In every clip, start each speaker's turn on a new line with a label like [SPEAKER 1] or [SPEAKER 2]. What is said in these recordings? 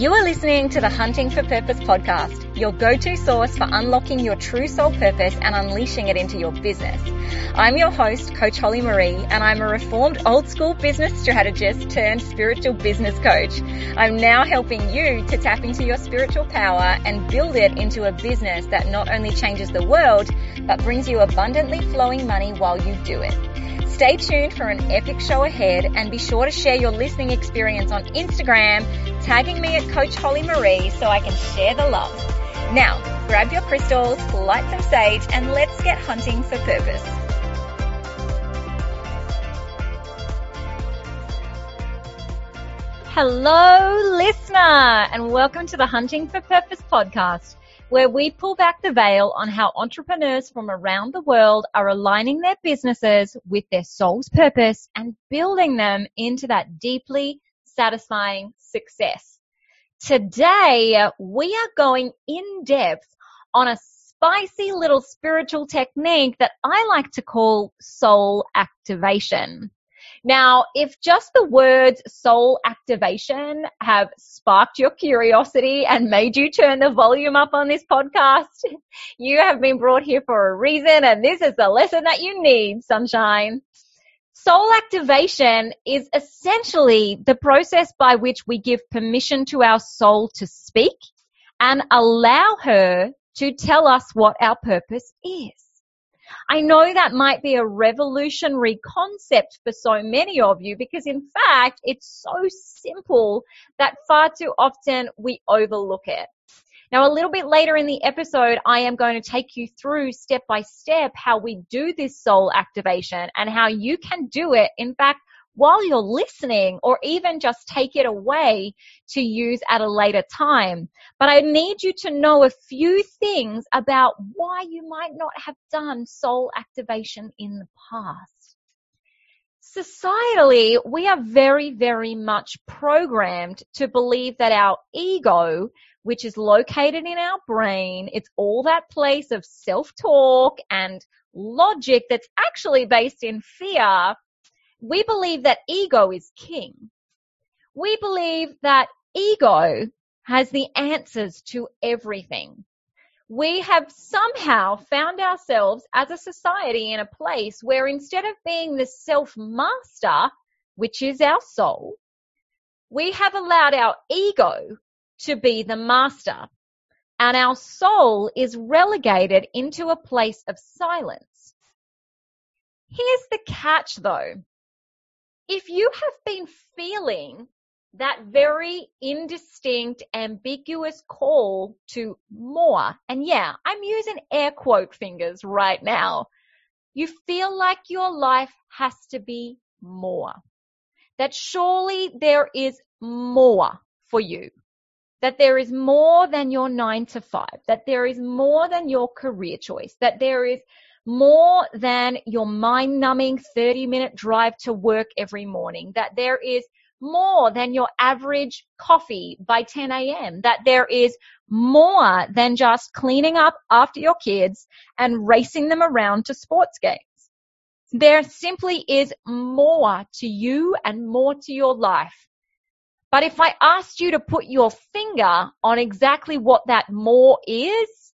[SPEAKER 1] You are listening to the Hunting for Purpose podcast, your go-to source for unlocking your true soul purpose and unleashing it into your business. I'm your host, Coach Holly Marie, and I'm a reformed old school business strategist turned spiritual business coach. I'm now helping you to tap into your spiritual power and build it into a business that not only changes the world, but brings you abundantly flowing money while you do it. Stay tuned for an epic show ahead and be sure to share your listening experience on Instagram, tagging me at Coach Holly Marie so I can share the love. Now, grab your crystals, light some sage, and let's get hunting for purpose. Hello, listener, and welcome to the Hunting for Purpose podcast where we pull back the veil on how entrepreneurs from around the world are aligning their businesses with their soul's purpose and building them into that deeply satisfying success. Today, we are going in depth on a spicy little spiritual technique that I like to call soul activation. Now, if just the words soul activation have sparked your curiosity and made you turn the volume up on this podcast, you have been brought here for a reason and this is the lesson that you need, sunshine. Soul activation is essentially the process by which we give permission to our soul to speak and allow her to tell us what our purpose is. I know that might be a revolutionary concept for so many of you because in fact, it's so simple that far too often we overlook it. Now, a little bit later in the episode, I am going to take you through step by step how we do this soul activation and how you can do it. In fact, while you're listening or even just take it away to use at a later time. But I need you to know a few things about why you might not have done soul activation in the past. Societally, we are very, very much programmed to believe that our ego, which is located in our brain, it's all that place of self-talk and logic that's actually based in fear we believe that ego is king. We believe that ego has the answers to everything. We have somehow found ourselves as a society in a place where instead of being the self master, which is our soul, we have allowed our ego to be the master and our soul is relegated into a place of silence. Here's the catch though if you have been feeling that very indistinct, ambiguous call to more, and yeah, I'm using air quote fingers right now, you feel like your life has to be more. That surely there is more for you. That there is more than your nine to five. That there is more than your career choice. That there is more than your mind numbing 30 minute drive to work every morning, that there is more than your average coffee by 10 a.m., that there is more than just cleaning up after your kids and racing them around to sports games. There simply is more to you and more to your life. But if I asked you to put your finger on exactly what that more is,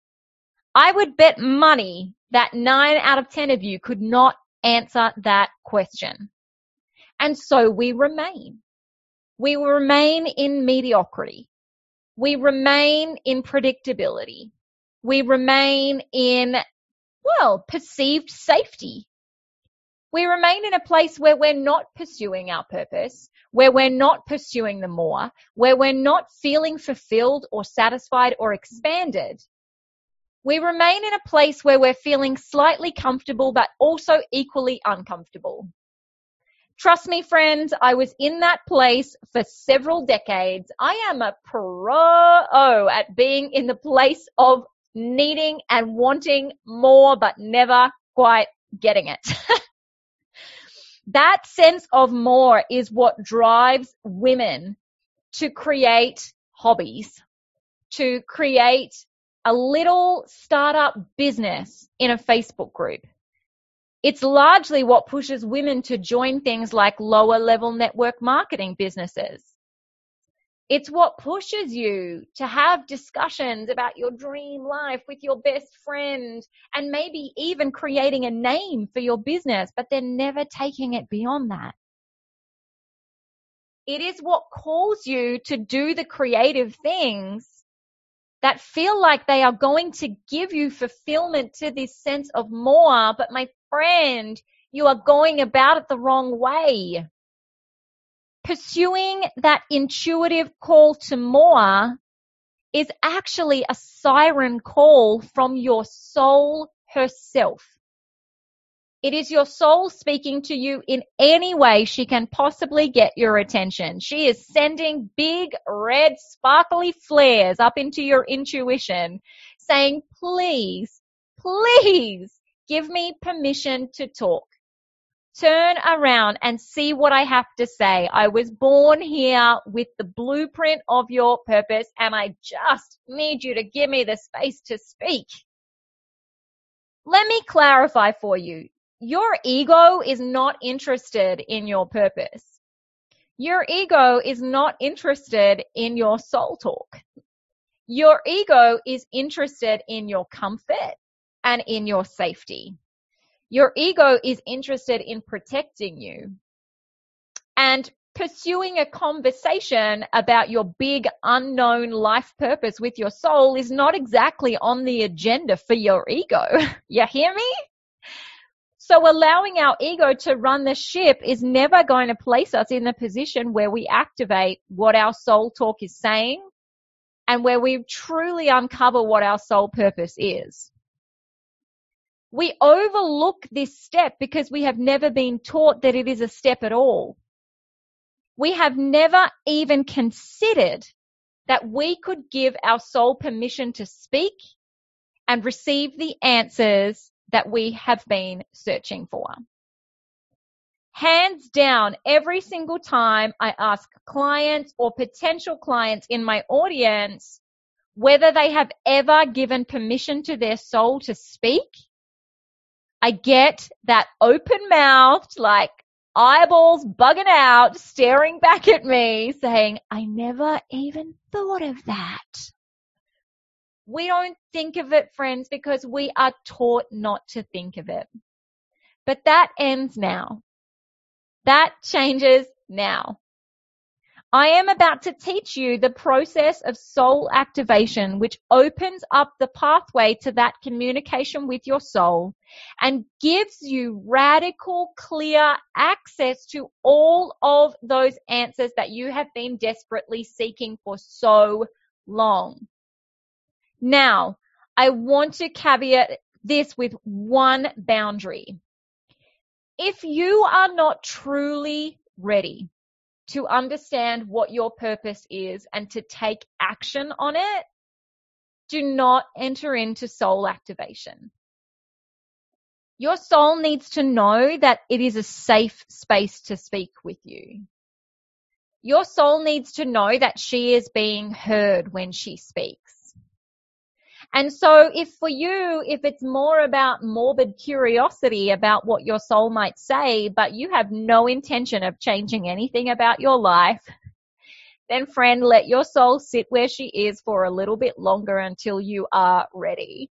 [SPEAKER 1] I would bet money that nine out of 10 of you could not answer that question. And so we remain. We remain in mediocrity. We remain in predictability. We remain in, well, perceived safety. We remain in a place where we're not pursuing our purpose, where we're not pursuing the more, where we're not feeling fulfilled or satisfied or expanded we remain in a place where we're feeling slightly comfortable, but also equally uncomfortable. Trust me, friends, I was in that place for several decades. I am a pro at being in the place of needing and wanting more, but never quite getting it. that sense of more is what drives women to create hobbies, to create a little startup business in a Facebook group. It's largely what pushes women to join things like lower level network marketing businesses. It's what pushes you to have discussions about your dream life with your best friend and maybe even creating a name for your business, but then never taking it beyond that. It is what calls you to do the creative things that feel like they are going to give you fulfillment to this sense of more. But my friend, you are going about it the wrong way pursuing that intuitive call to more is actually a siren call from your soul herself. It is your soul speaking to you in any way she can possibly get your attention. She is sending big red sparkly flares up into your intuition saying, please, please give me permission to talk. Turn around and see what I have to say. I was born here with the blueprint of your purpose and I just need you to give me the space to speak. Let me clarify for you. Your ego is not interested in your purpose. Your ego is not interested in your soul talk. Your ego is interested in your comfort and in your safety. Your ego is interested in protecting you and pursuing a conversation about your big unknown life purpose with your soul is not exactly on the agenda for your ego. you hear me? So allowing our ego to run the ship is never going to place us in the position where we activate what our soul talk is saying and where we truly uncover what our soul purpose is we overlook this step because we have never been taught that it is a step at all. We have never even considered that we could give our soul permission to speak and receive the answers that we have been searching for. Hands down, every single time I ask clients or potential clients in my audience whether they have ever given permission to their soul to speak, I get that open mouthed, like eyeballs bugging out, staring back at me saying, I never even thought of that. We don't think of it, friends, because we are taught not to think of it. But that ends now. That changes now. I am about to teach you the process of soul activation, which opens up the pathway to that communication with your soul and gives you radical, clear access to all of those answers that you have been desperately seeking for so long. Now, I want to caveat this with one boundary. If you are not truly ready to understand what your purpose is and to take action on it, do not enter into soul activation. Your soul needs to know that it is a safe space to speak with you. Your soul needs to know that she is being heard when she speaks. And so if for you, if it's more about morbid curiosity about what your soul might say, but you have no intention of changing anything about your life, then friend, let your soul sit where she is for a little bit longer until you are ready.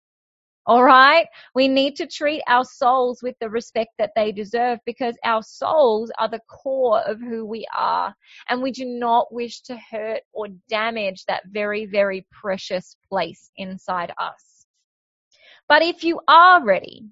[SPEAKER 1] All right. We need to treat our souls with the respect that they deserve because our souls are the core of who we are. And we do not wish to hurt or damage that very, very precious place inside us. But if you are ready,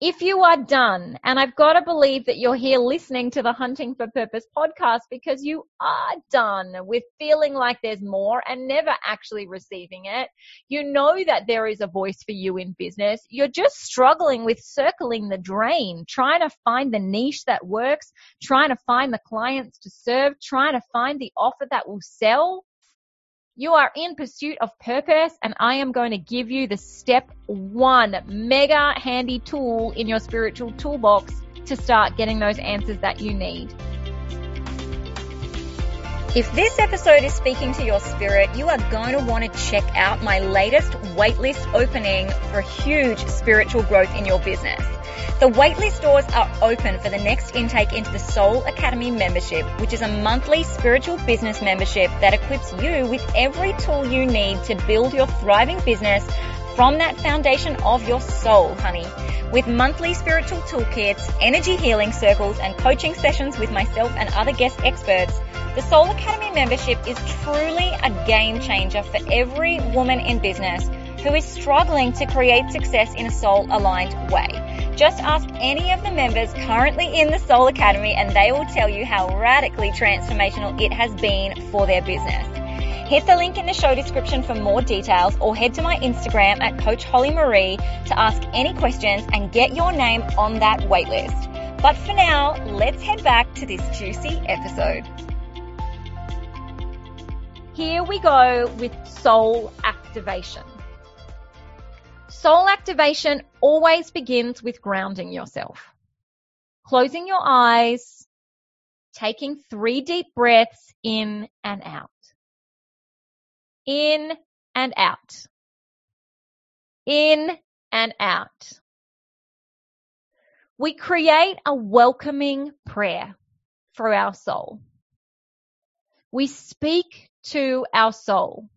[SPEAKER 1] if you are done, and I've got to believe that you're here listening to the Hunting for Purpose podcast because you are done with feeling like there's more and never actually receiving it. You know that there is a voice for you in business. You're just struggling with circling the drain, trying to find the niche that works, trying to find the clients to serve, trying to find the offer that will sell. You are in pursuit of purpose and I am going to give you the step one mega handy tool in your spiritual toolbox to start getting those answers that you need. If this episode is speaking to your spirit, you are going to want to check out my latest waitlist opening for huge spiritual growth in your business. The waitlist doors are open for the next intake into the Soul Academy membership, which is a monthly spiritual business membership that equips you with every tool you need to build your thriving business from that foundation of your soul, honey. With monthly spiritual toolkits, energy healing circles, and coaching sessions with myself and other guest experts, the Soul Academy membership is truly a game changer for every woman in business who is struggling to create success in a soul aligned way. Just ask any of the members currently in the Soul Academy and they will tell you how radically transformational it has been for their business. Hit the link in the show description for more details or head to my Instagram at Coach Holly Marie to ask any questions and get your name on that waitlist. But for now, let's head back to this juicy episode. Here we go with soul activation. Soul activation always begins with grounding yourself. Closing your eyes, taking three deep breaths in and out. In and out. In and out. We create a welcoming prayer for our soul. We speak to our soul.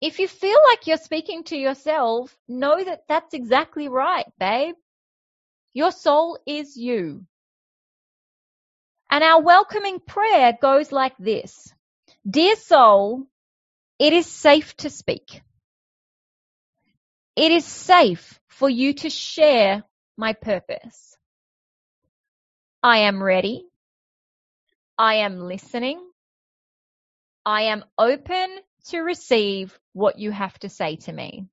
[SPEAKER 1] If you feel like you're speaking to yourself, know that that's exactly right, babe. Your soul is you. And our welcoming prayer goes like this. Dear soul, it is safe to speak. It is safe for you to share my purpose. I am ready. I am listening. I am open to receive what you have to say to me.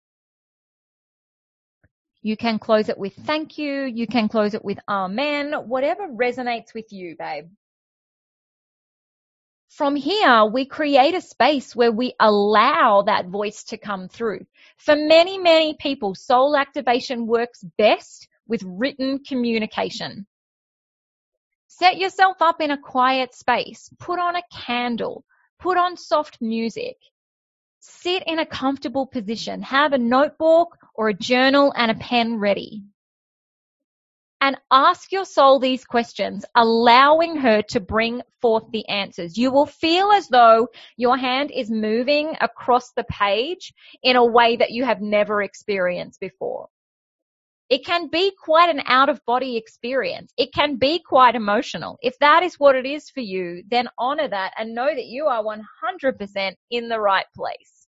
[SPEAKER 1] You can close it with thank you. You can close it with amen, whatever resonates with you, babe. From here, we create a space where we allow that voice to come through. For many, many people, soul activation works best with written communication. Set yourself up in a quiet space. Put on a candle. Put on soft music sit in a comfortable position. Have a notebook or a journal and a pen ready. And ask your soul these questions, allowing her to bring forth the answers. You will feel as though your hand is moving across the page in a way that you have never experienced before. It can be quite an out of body experience. It can be quite emotional. If that is what it is for you, then honor that and know that you are 100% in the right place.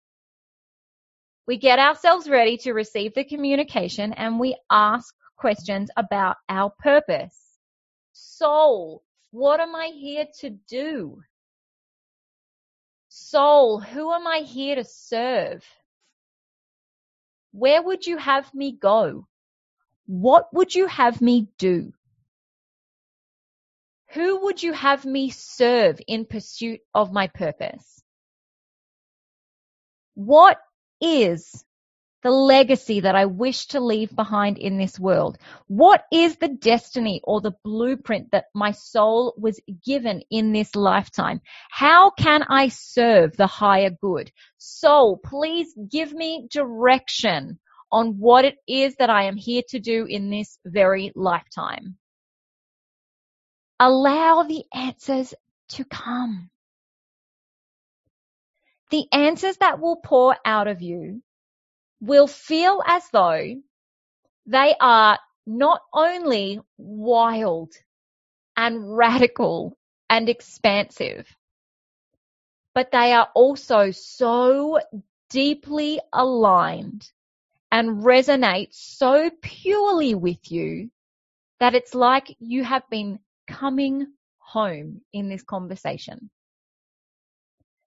[SPEAKER 1] We get ourselves ready to receive the communication and we ask questions about our purpose. Soul, what am I here to do? Soul, who am I here to serve? Where would you have me go? What would you have me do? Who would you have me serve in pursuit of my purpose? What is the legacy that I wish to leave behind in this world? What is the destiny or the blueprint that my soul was given in this lifetime? How can I serve the higher good? Soul, please give me direction on what it is that I am here to do in this very lifetime. Allow the answers to come the answers that will pour out of you will feel as though they are not only wild and radical and expansive, but they are also so deeply aligned and resonate so purely with you that it's like you have been coming home in this conversation.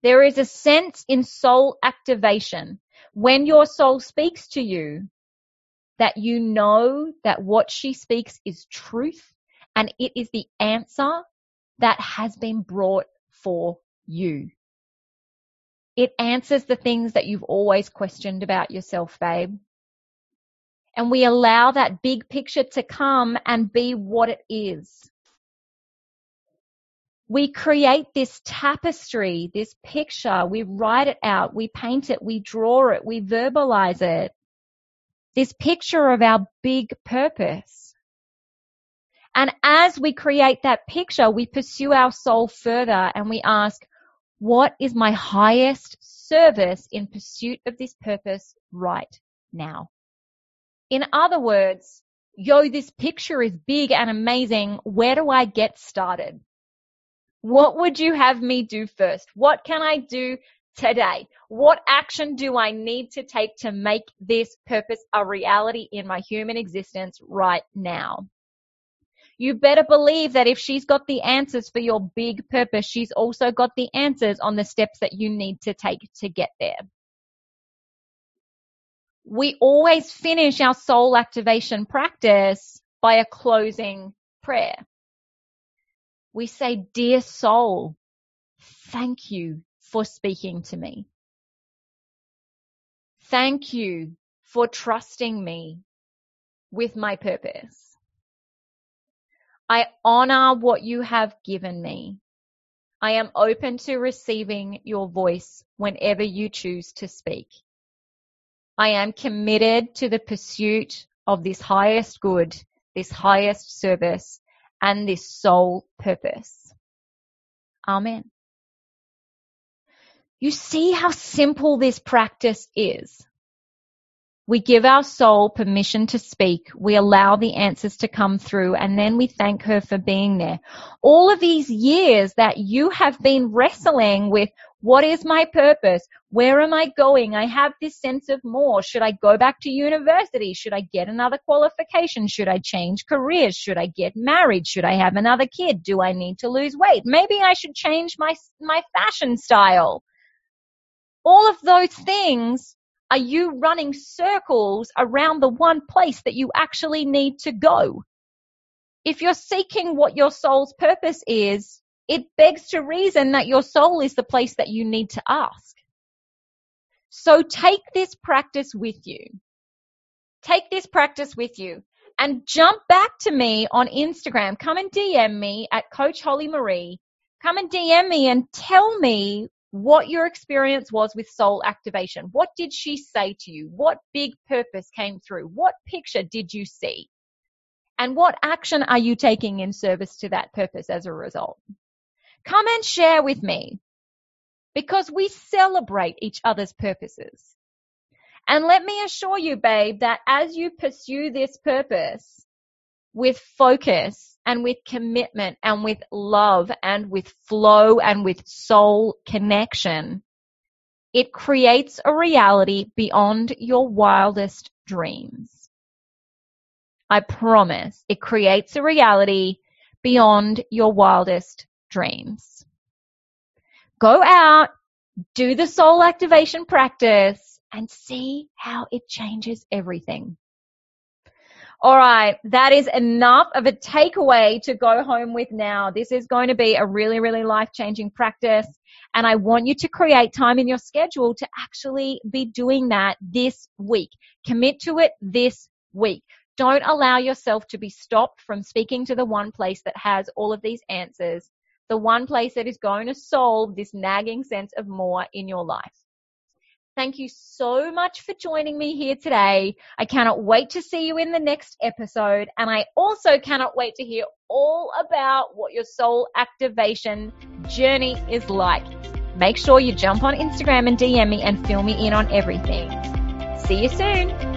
[SPEAKER 1] There is a sense in soul activation when your soul speaks to you that you know that what she speaks is truth and it is the answer that has been brought for you. It answers the things that you've always questioned about yourself, babe. And we allow that big picture to come and be what it is. We create this tapestry, this picture, we write it out, we paint it, we draw it, we verbalize it. This picture of our big purpose. And as we create that picture, we pursue our soul further and we ask, what is my highest service in pursuit of this purpose right now? In other words, yo, this picture is big and amazing. Where do I get started? What would you have me do first? What can I do today? What action do I need to take to make this purpose a reality in my human existence right now? You better believe that if she's got the answers for your big purpose, she's also got the answers on the steps that you need to take to get there. We always finish our soul activation practice by a closing prayer we say, Dear soul, thank you for speaking to me. Thank you for trusting me with my purpose. I honor what you have given me. I am open to receiving your voice whenever you choose to speak. I am committed to the pursuit of this highest good, this highest service, and this sole purpose. Amen. You see how simple this practice is. We give our soul permission to speak. We allow the answers to come through and then we thank her for being there. All of these years that you have been wrestling with what is my purpose? Where am I going? I have this sense of more. Should I go back to university? Should I get another qualification? Should I change careers? Should I get married? Should I have another kid? Do I need to lose weight? Maybe I should change my, my fashion style. All of those things are you running circles around the one place that you actually need to go? If you're seeking what your soul's purpose is, it begs to reason that your soul is the place that you need to ask. So take this practice with you. Take this practice with you and jump back to me on Instagram. Come and DM me at Coach Holly Marie. Come and DM me and tell me what your experience was with soul activation. What did she say to you? What big purpose came through? What picture did you see? And what action are you taking in service to that purpose as a result? Come and share with me because we celebrate each other's purposes. And let me assure you, babe, that as you pursue this purpose with focus and with commitment and with love and with flow and with soul connection, it creates a reality beyond your wildest dreams. I promise it creates a reality beyond your wildest dreams. Go out, do the soul activation practice and see how it changes everything. All right, that is enough of a takeaway to go home with now. This is going to be a really, really life changing practice. And I want you to create time in your schedule to actually be doing that this week. Commit to it this week. Don't allow yourself to be stopped from speaking to the one place that has all of these answers the one place that is going to solve this nagging sense of more in your life. Thank you so much for joining me here today. I cannot wait to see you in the next episode. And I also cannot wait to hear all about what your soul activation journey is like. Make sure you jump on Instagram and DM me and fill me in on everything. See you soon.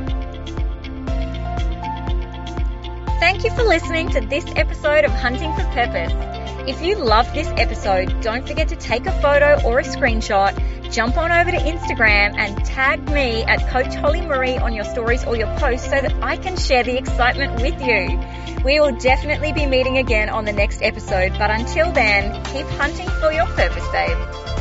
[SPEAKER 1] Thank you for listening to this episode of Hunting for Purpose. If you loved this episode, don't forget to take a photo or a screenshot, jump on over to Instagram and tag me at Coach Holly Marie on your stories or your posts so that I can share the excitement with you. We will definitely be meeting again on the next episode, but until then, keep hunting for your purpose, babe.